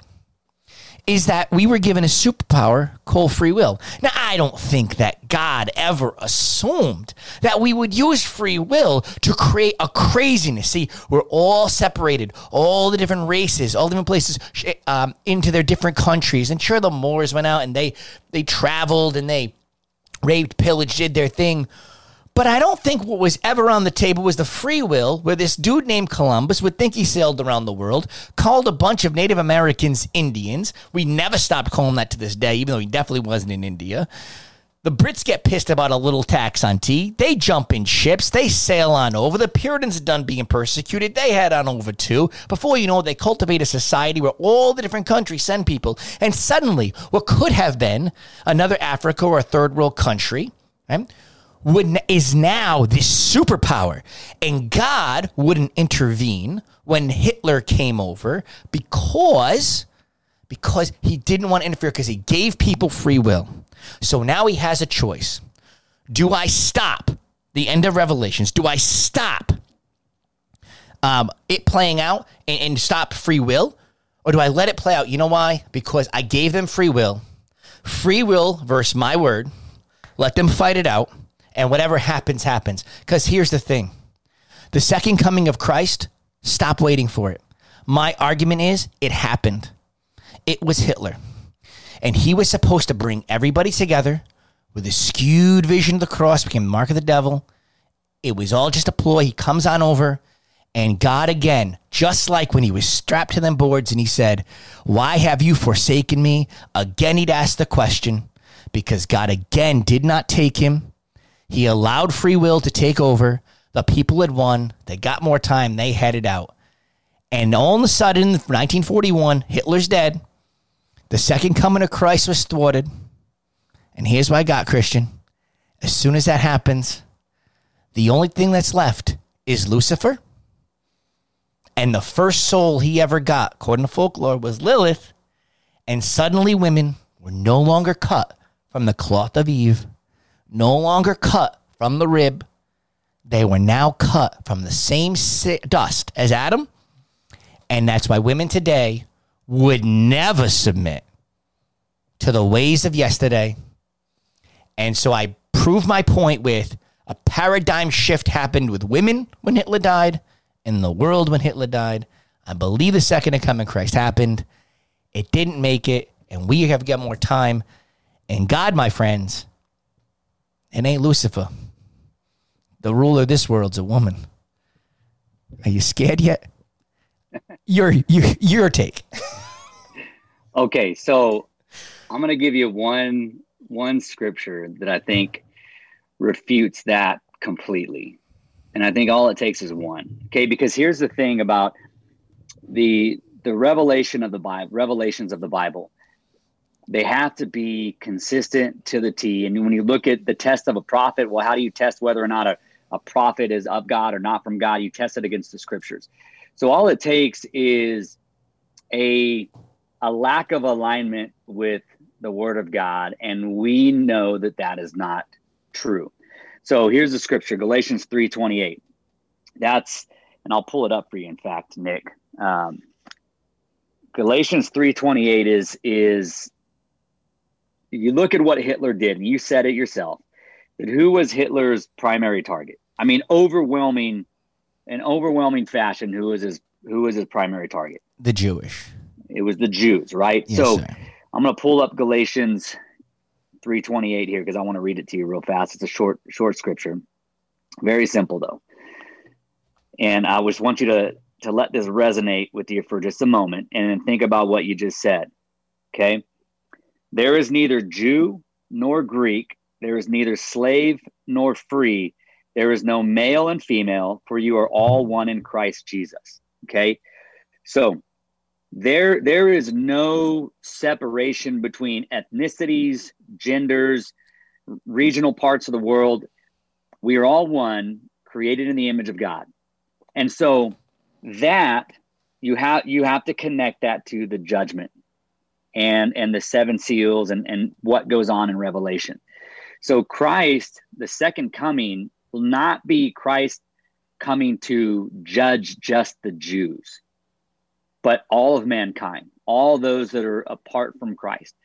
[SPEAKER 1] is that we were given a superpower called free will. Now, I don't think that God ever assumed that we would use free will to create a craziness. See, we're all separated, all the different races, all different places um, into their different countries. And sure, the Moors went out and they they traveled and they raped, pillaged, did their thing. But I don't think what was ever on the table was the free will where this dude named Columbus would think he sailed around the world, called a bunch of Native Americans Indians. We never stopped calling that to this day, even though he definitely wasn't in India. The Brits get pissed about a little tax on tea. They jump in ships. They sail on over. The Puritans are done being persecuted. They head on over too. Before you know it, they cultivate a society where all the different countries send people. And suddenly, what could have been another Africa or a third world country right, would, is now this superpower. And God wouldn't intervene when Hitler came over because, because he didn't want to interfere because he gave people free will. So now he has a choice. Do I stop the end of Revelations? Do I stop um, it playing out and, and stop free will? Or do I let it play out? You know why? Because I gave them free will. Free will versus my word. Let them fight it out. And whatever happens, happens. Because here's the thing the second coming of Christ, stop waiting for it. My argument is it happened. It was Hitler and he was supposed to bring everybody together with a skewed vision of the cross, became the mark of the devil. It was all just a ploy. He comes on over, and God again, just like when he was strapped to them boards and he said, Why have you forsaken me? Again, he'd ask the question because God again did not take him. He allowed free will to take over. The people had won. They got more time. They headed out. And all of a sudden, 1941, Hitler's dead. The second coming of Christ was thwarted. And here's what I got, Christian. As soon as that happens, the only thing that's left is Lucifer. And the first soul he ever got, according to folklore, was Lilith. And suddenly women were no longer cut from the cloth of Eve, no longer cut from the rib. They were now cut from the same dust as Adam. And that's why women today would never submit to the ways of yesterday. And so I prove my point with a paradigm shift happened with women when Hitler died, in the world when Hitler died. I believe the second coming Christ happened. It didn't make it, and we have got more time. And God, my friends, it ain't Lucifer. The ruler of this world's a woman. Are you scared yet? Your your your take.
[SPEAKER 2] okay, so I'm gonna give you one one scripture that I think refutes that completely. And I think all it takes is one. Okay, because here's the thing about the the revelation of the Bible, revelations of the Bible. They have to be consistent to the T. And when you look at the test of a prophet, well, how do you test whether or not a, a prophet is of God or not from God? You test it against the scriptures. So all it takes is a a lack of alignment with the word of God and we know that that is not true. So here's the scripture, Galatians 3:28. That's and I'll pull it up for you in fact, Nick. Um, Galatians 3:28 is is you look at what Hitler did and you said it yourself. That who was Hitler's primary target? I mean overwhelming an overwhelming fashion who was his who was his primary target?
[SPEAKER 1] The Jewish.
[SPEAKER 2] It was the Jews, right?
[SPEAKER 1] Yes,
[SPEAKER 2] so
[SPEAKER 1] sir.
[SPEAKER 2] I'm going to pull up Galatians 3:28 here because I want to read it to you real fast. It's a short short scripture. Very simple though. And I just want you to to let this resonate with you for just a moment and then think about what you just said. Okay? There is neither Jew nor Greek, there is neither slave nor free, there is no male and female, for you are all one in Christ Jesus. Okay? So, there there is no separation between ethnicities genders regional parts of the world we are all one created in the image of god and so that you have you have to connect that to the judgment and and the seven seals and and what goes on in revelation so christ the second coming will not be christ coming to judge just the jews but all of mankind, all those that are apart from Christ.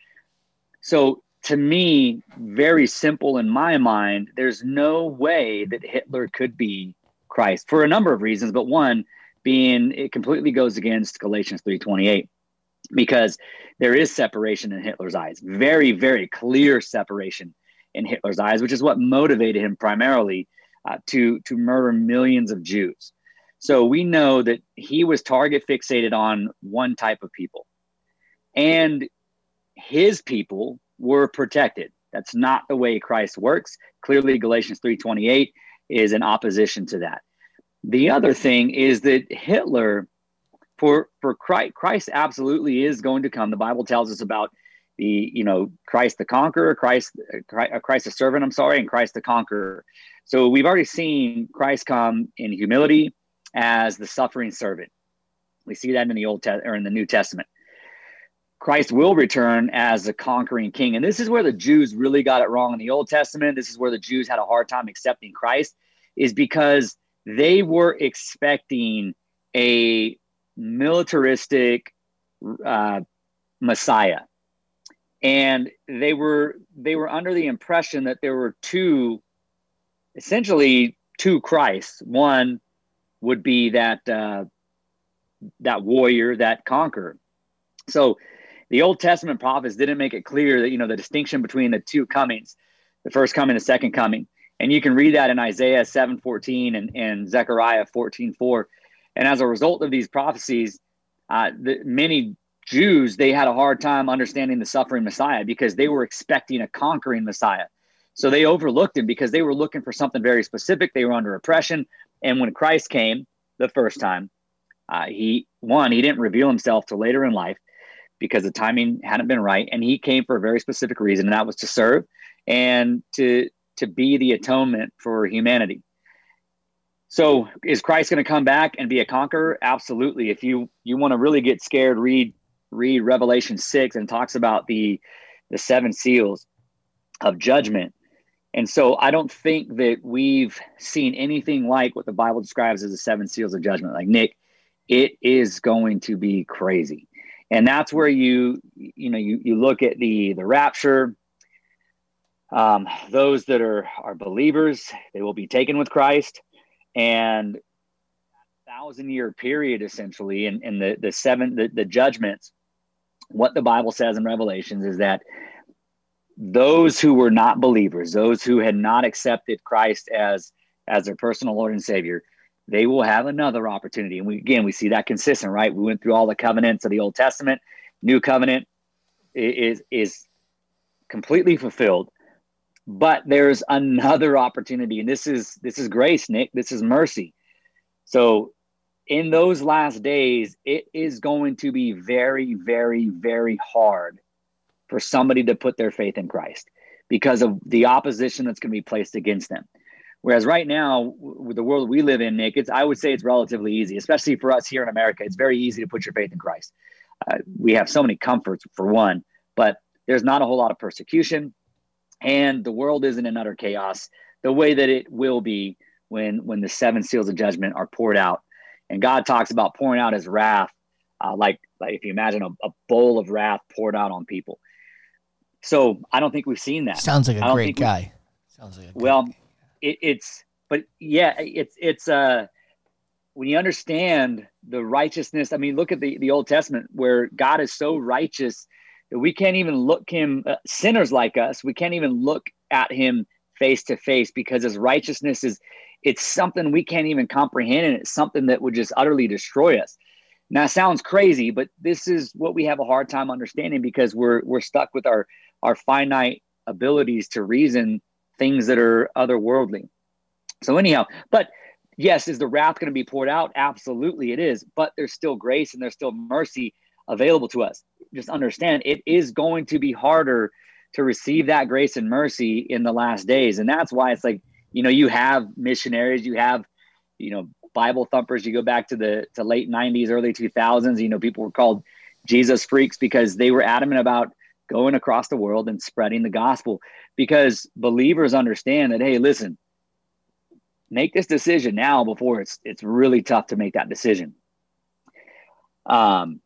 [SPEAKER 2] So, to me, very simple in my mind, there's no way that Hitler could be Christ for a number of reasons, but one being it completely goes against Galatians 3:28 because there is separation in Hitler's eyes. Very very clear separation in Hitler's eyes, which is what motivated him primarily uh, to to murder millions of Jews. So we know that he was target fixated on one type of people. And his people were protected. That's not the way Christ works. Clearly Galatians 3:28 is in opposition to that. The other thing is that Hitler for for Christ, Christ absolutely is going to come. The Bible tells us about the you know Christ the conqueror, Christ Christ the servant, I'm sorry, and Christ the conqueror. So we've already seen Christ come in humility, as the suffering servant. We see that in the Old Te- or in the New Testament. Christ will return as a conquering king. And this is where the Jews really got it wrong in the Old Testament. This is where the Jews had a hard time accepting Christ, is because they were expecting a militaristic uh, Messiah. And they were they were under the impression that there were two, essentially two Christs. One would be that uh, that warrior, that conqueror. So the Old Testament prophets didn't make it clear that you know the distinction between the two comings, the first coming, the second coming. And you can read that in Isaiah 7:14 and, and Zechariah 14:4. And as a result of these prophecies, uh, the, many Jews they had a hard time understanding the suffering Messiah because they were expecting a conquering Messiah. So they overlooked him because they were looking for something very specific. They were under oppression. And when Christ came the first time, uh, he one he didn't reveal himself till later in life because the timing hadn't been right, and he came for a very specific reason, and that was to serve and to to be the atonement for humanity. So, is Christ going to come back and be a conqueror? Absolutely. If you you want to really get scared, read read Revelation six and talks about the the seven seals of judgment and so I don't think that we've seen anything like what the Bible describes as the seven seals of judgment. Like Nick, it is going to be crazy. And that's where you, you know, you, you look at the the rapture. Um, those that are are believers, they will be taken with Christ, and thousand year period essentially, and, and the the seven the, the judgments what the Bible says in Revelations is that those who were not believers, those who had not accepted Christ as as their personal Lord and Savior, they will have another opportunity. And we again we see that consistent, right? We went through all the covenants of the Old Testament, New Covenant is is completely fulfilled. But there's another opportunity, and this is this is grace, Nick. This is mercy. So in those last days, it is going to be very, very, very hard for somebody to put their faith in Christ because of the opposition that's going to be placed against them. Whereas right now, with the world we live in, Nick, it's I would say it's relatively easy, especially for us here in America. It's very easy to put your faith in Christ. Uh, we have so many comforts for one, but there's not a whole lot of persecution, and the world isn't in utter chaos the way that it will be when when the seven seals of judgment are poured out and God talks about pouring out his wrath, uh, like, like if you imagine a, a, bowl of wrath poured out on people. So I don't think we've seen that.
[SPEAKER 1] Sounds like a great guy. Sounds
[SPEAKER 2] like well, it, it's but yeah, it's it's uh when you understand the righteousness. I mean, look at the the Old Testament where God is so righteous that we can't even look him uh, sinners like us. We can't even look at him face to face because his righteousness is it's something we can't even comprehend and it's something that would just utterly destroy us. Now sounds crazy but this is what we have a hard time understanding because we're we're stuck with our our finite abilities to reason things that are otherworldly. So anyhow but yes is the wrath going to be poured out? Absolutely it is but there's still grace and there's still mercy available to us. Just understand it is going to be harder to receive that grace and mercy in the last days and that's why it's like you know, you have missionaries, you have, you know, Bible thumpers. You go back to the to late '90s, early 2000s. You know, people were called Jesus freaks because they were adamant about going across the world and spreading the gospel. Because believers understand that, hey, listen, make this decision now before it's it's really tough to make that decision. Um,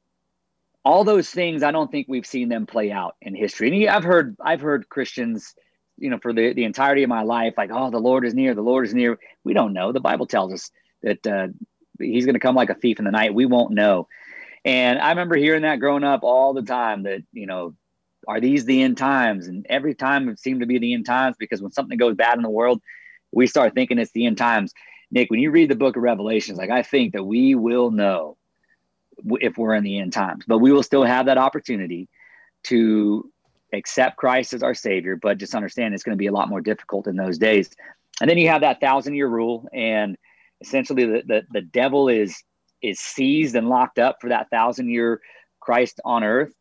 [SPEAKER 2] all those things, I don't think we've seen them play out in history. And I've heard I've heard Christians you know, for the, the entirety of my life, like, oh, the Lord is near, the Lord is near. We don't know. The Bible tells us that uh, he's going to come like a thief in the night. We won't know. And I remember hearing that growing up all the time that, you know, are these the end times? And every time it seemed to be the end times because when something goes bad in the world, we start thinking it's the end times. Nick, when you read the book of Revelations, like I think that we will know if we're in the end times, but we will still have that opportunity to accept Christ as our Savior, but just understand it's going to be a lot more difficult in those days. And then you have that thousand year rule, and essentially the, the, the devil is is seized and locked up for that thousand year Christ on earth,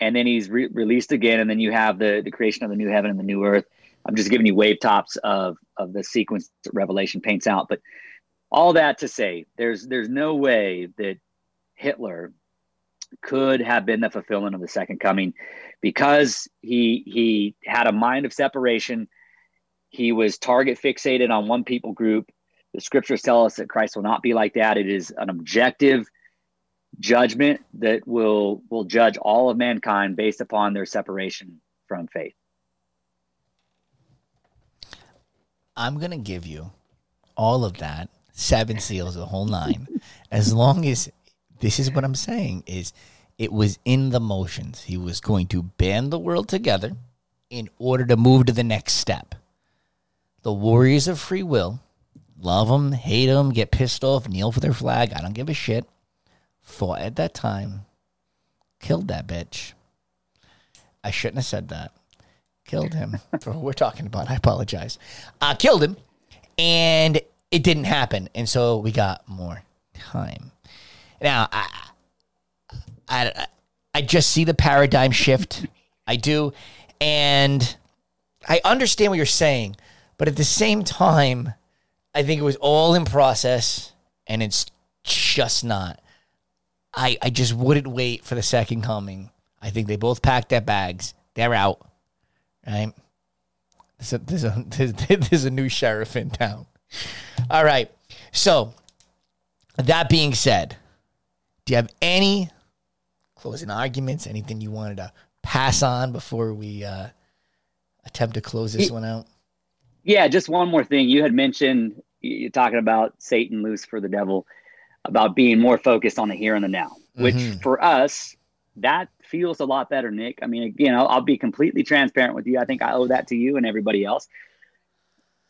[SPEAKER 2] and then he's re- released again, and then you have the the creation of the new heaven and the new earth. I'm just giving you wave tops of of the sequence that Revelation paints out, but all that to say, there's there's no way that Hitler could have been the fulfillment of the second coming because he he had a mind of separation. He was target fixated on one people group. The scriptures tell us that christ will not be like that. It is an objective judgment that will will judge all of mankind based upon their separation from faith.
[SPEAKER 1] I'm going to give you all of that seven seals the whole nine as long as this is what I'm saying is it was in the motions. He was going to band the world together in order to move to the next step. The warriors of free will, love them, hate them, get pissed off, kneel for their flag, I don't give a shit, fought at that time, killed that bitch. I shouldn't have said that. Killed him *laughs* for what we're talking about. I apologize. Uh, killed him, and it didn't happen. And so we got more time. Now, I, I, I just see the paradigm shift. I do. And I understand what you're saying. But at the same time, I think it was all in process and it's just not. I, I just wouldn't wait for the second coming. I think they both packed their bags. They're out. Right? There's a, there's a, there's, *laughs* there's a new sheriff in town. All right. So, that being said, do you have any closing arguments? Anything you wanted to pass on before we uh, attempt to close this one out?
[SPEAKER 2] Yeah, just one more thing. You had mentioned you're talking about Satan Lucifer the devil, about being more focused on the here and the now, which mm-hmm. for us, that feels a lot better, Nick. I mean, again, I'll, I'll be completely transparent with you. I think I owe that to you and everybody else.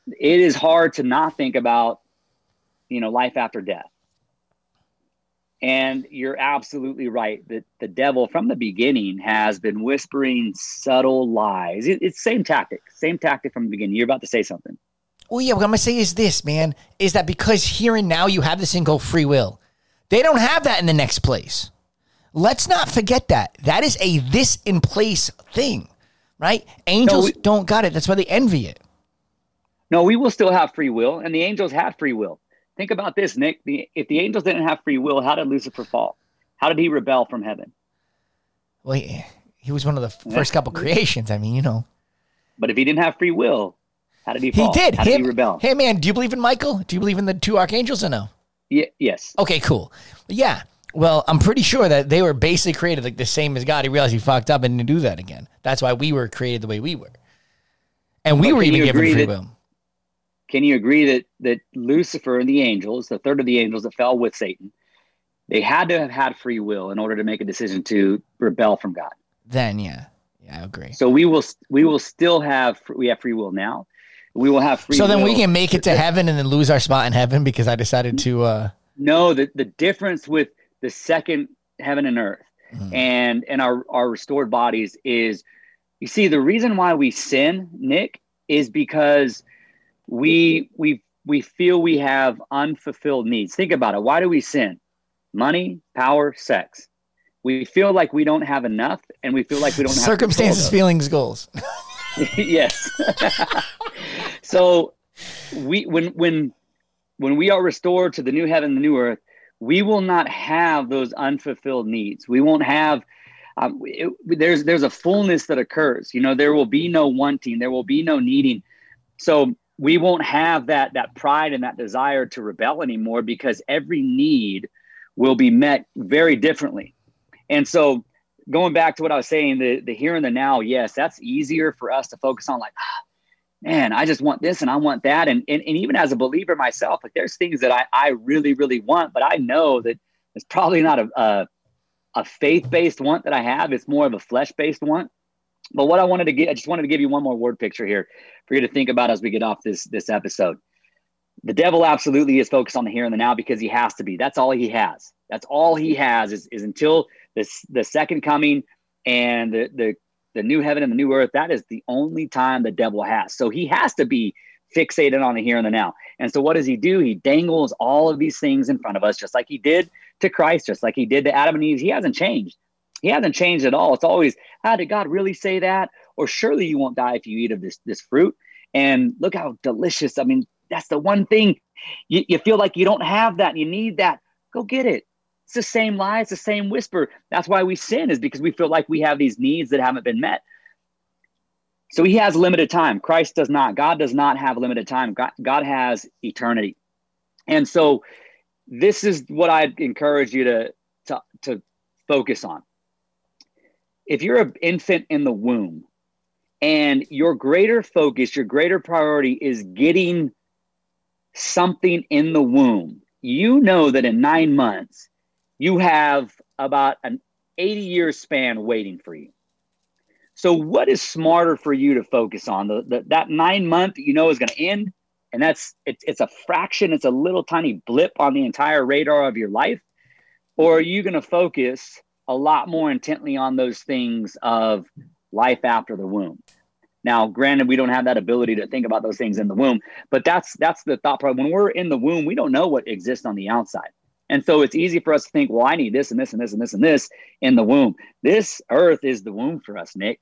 [SPEAKER 2] It is hard to not think about, you know, life after death. And you're absolutely right that the devil from the beginning has been whispering subtle lies. It, it's same tactic, same tactic from the beginning. You're about to say something.
[SPEAKER 1] Well, yeah, what I'm gonna say is this, man, is that because here and now you have this thing called free will. They don't have that in the next place. Let's not forget that. That is a this in place thing, right? Angels no, we, don't got it. That's why they envy it.
[SPEAKER 2] No, we will still have free will, and the angels have free will. Think about this, Nick. The, if the angels didn't have free will, how did Lucifer fall? How did he rebel from heaven?
[SPEAKER 1] Well, he, he was one of the first couple creations. I mean, you know.
[SPEAKER 2] But if he didn't have free will, how did he fall?
[SPEAKER 1] He did.
[SPEAKER 2] How
[SPEAKER 1] did
[SPEAKER 2] he rebel?
[SPEAKER 1] Hey, man, do you believe in Michael? Do you believe in the two archangels or no?
[SPEAKER 2] Yeah, yes.
[SPEAKER 1] Okay, cool. Yeah. Well, I'm pretty sure that they were basically created like the same as God. He realized he fucked up and didn't do that again. That's why we were created the way we were. And we but were even given free that, will.
[SPEAKER 2] Can you agree that that Lucifer and the angels, the third of the angels that fell with Satan, they had to have had free will in order to make a decision to rebel from God?
[SPEAKER 1] Then, yeah, yeah, I agree.
[SPEAKER 2] So we will we will still have we have free will now. We will have free.
[SPEAKER 1] So then we can make it to heaven and then lose our spot in heaven because I decided to. uh
[SPEAKER 2] No, the the difference with the second heaven and earth mm-hmm. and and our our restored bodies is you see the reason why we sin nick is because we we we feel we have unfulfilled needs. Think about it. Why do we sin? Money power sex. We feel like we don't have enough and we feel like we don't have
[SPEAKER 1] circumstances feelings goals. *laughs* *laughs*
[SPEAKER 2] Yes. *laughs* So we when when when we are restored to the new heaven the new earth we will not have those unfulfilled needs. We won't have um, it, there's there's a fullness that occurs. You know, there will be no wanting, there will be no needing. So we won't have that that pride and that desire to rebel anymore because every need will be met very differently. And so going back to what I was saying, the the here and the now, yes, that's easier for us to focus on like ah, man, I just want this and I want that. And, and, and even as a believer myself, like there's things that I, I really, really want, but I know that it's probably not a, a, a faith-based want that I have. It's more of a flesh-based want. But what I wanted to get, I just wanted to give you one more word picture here for you to think about as we get off this, this episode. The devil absolutely is focused on the here and the now because he has to be. That's all he has. That's all he has is, is until this the second coming and the, the the new heaven and the new earth, that is the only time the devil has. So he has to be fixated on the here and the now. And so what does he do? He dangles all of these things in front of us, just like he did to Christ, just like he did to Adam and Eve. He hasn't changed. He hasn't changed at all. It's always, ah, did God really say that? Or surely you won't die if you eat of this this fruit. And look how delicious. I mean, that's the one thing you, you feel like you don't have that and you need that. Go get it. It's the same lie, it's the same whisper. That's why we sin, is because we feel like we have these needs that haven't been met. So he has limited time. Christ does not. God does not have limited time. God, God has eternity. And so this is what I'd encourage you to, to, to focus on. If you're an infant in the womb and your greater focus, your greater priority is getting something in the womb, you know that in nine months, you have about an 80 year span waiting for you. So, what is smarter for you to focus on? The, the that nine month you know is going to end, and that's it's it's a fraction, it's a little tiny blip on the entire radar of your life, or are you going to focus a lot more intently on those things of life after the womb? Now, granted, we don't have that ability to think about those things in the womb, but that's that's the thought problem. When we're in the womb, we don't know what exists on the outside. And so it's easy for us to think, well, I need this and this and this and this and this in the womb. This earth is the womb for us, Nick.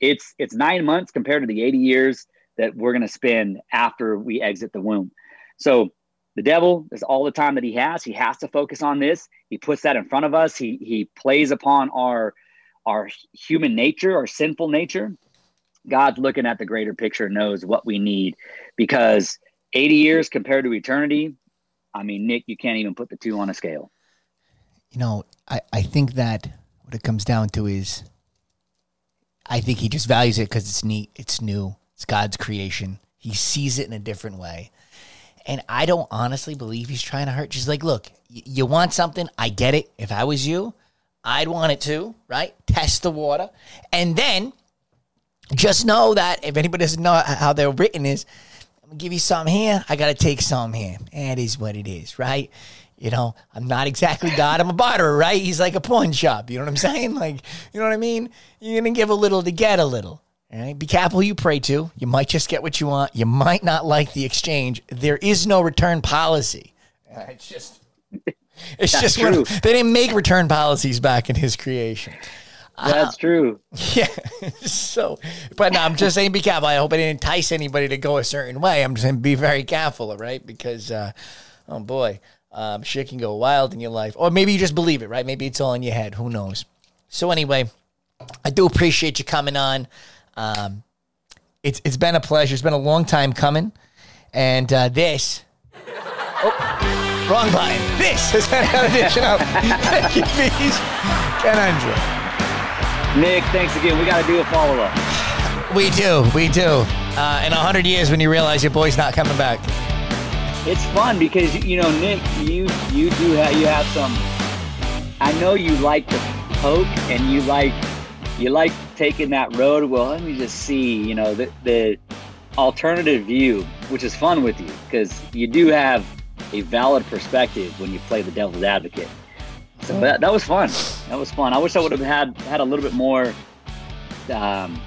[SPEAKER 2] It's it's nine months compared to the 80 years that we're going to spend after we exit the womb. So the devil is all the time that he has. He has to focus on this. He puts that in front of us. He he plays upon our our human nature, our sinful nature. God's looking at the greater picture, knows what we need because 80 years compared to eternity, I mean, Nick, you can't even put the two on a scale.
[SPEAKER 1] You know, I, I think that what it comes down to is I think he just values it because it's neat, it's new, it's God's creation. He sees it in a different way. And I don't honestly believe he's trying to hurt. Just like, look, y- you want something, I get it. If I was you, I'd want it too, right? *laughs* Test the water. And then just know that if anybody doesn't know how they're written is, I'm gonna give you some here, I gotta take some here. And it is what it is, right? You know, I'm not exactly God, I'm a barterer, right? He's like a pawn shop. You know what I'm *laughs* saying? Like, you know what I mean? You're gonna give a little to get a little. Right. Be careful who you pray to. You might just get what you want. You might not like the exchange. There is no return policy. Uh, it's just it's
[SPEAKER 2] That's
[SPEAKER 1] just
[SPEAKER 2] true.
[SPEAKER 1] they didn't make return policies back in his creation.
[SPEAKER 2] That's true. *laughs*
[SPEAKER 1] Yeah. so, but no, I'm just saying be careful. I hope I didn't entice anybody to go a certain way. I'm just saying be very careful, right? Because, uh, oh boy, um, shit can go wild in your life. Or maybe you just believe it, right? Maybe it's all in your head. Who knows? So, anyway, I do appreciate you coming on. Um, it's, it's been a pleasure. It's been a long time coming. And uh, this. Oh, wrong button. This has been an edition of Bees Conundrum.
[SPEAKER 2] Nick, thanks again. We got to do a follow up.
[SPEAKER 1] We do, we do. Uh, in a hundred years, when you realize your boy's not coming back,
[SPEAKER 2] It's fun because you know, Nick, you you do have you have some. I know you like to poke and you like you like taking that road. Well, let me just see. You know, the the alternative view, which is fun with you because you do have a valid perspective when you play the devil's advocate. So that, that was fun. That was fun. I wish I would have had had a little bit more um,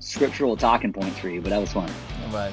[SPEAKER 2] scriptural talking points for you, but that was fun.
[SPEAKER 1] it was.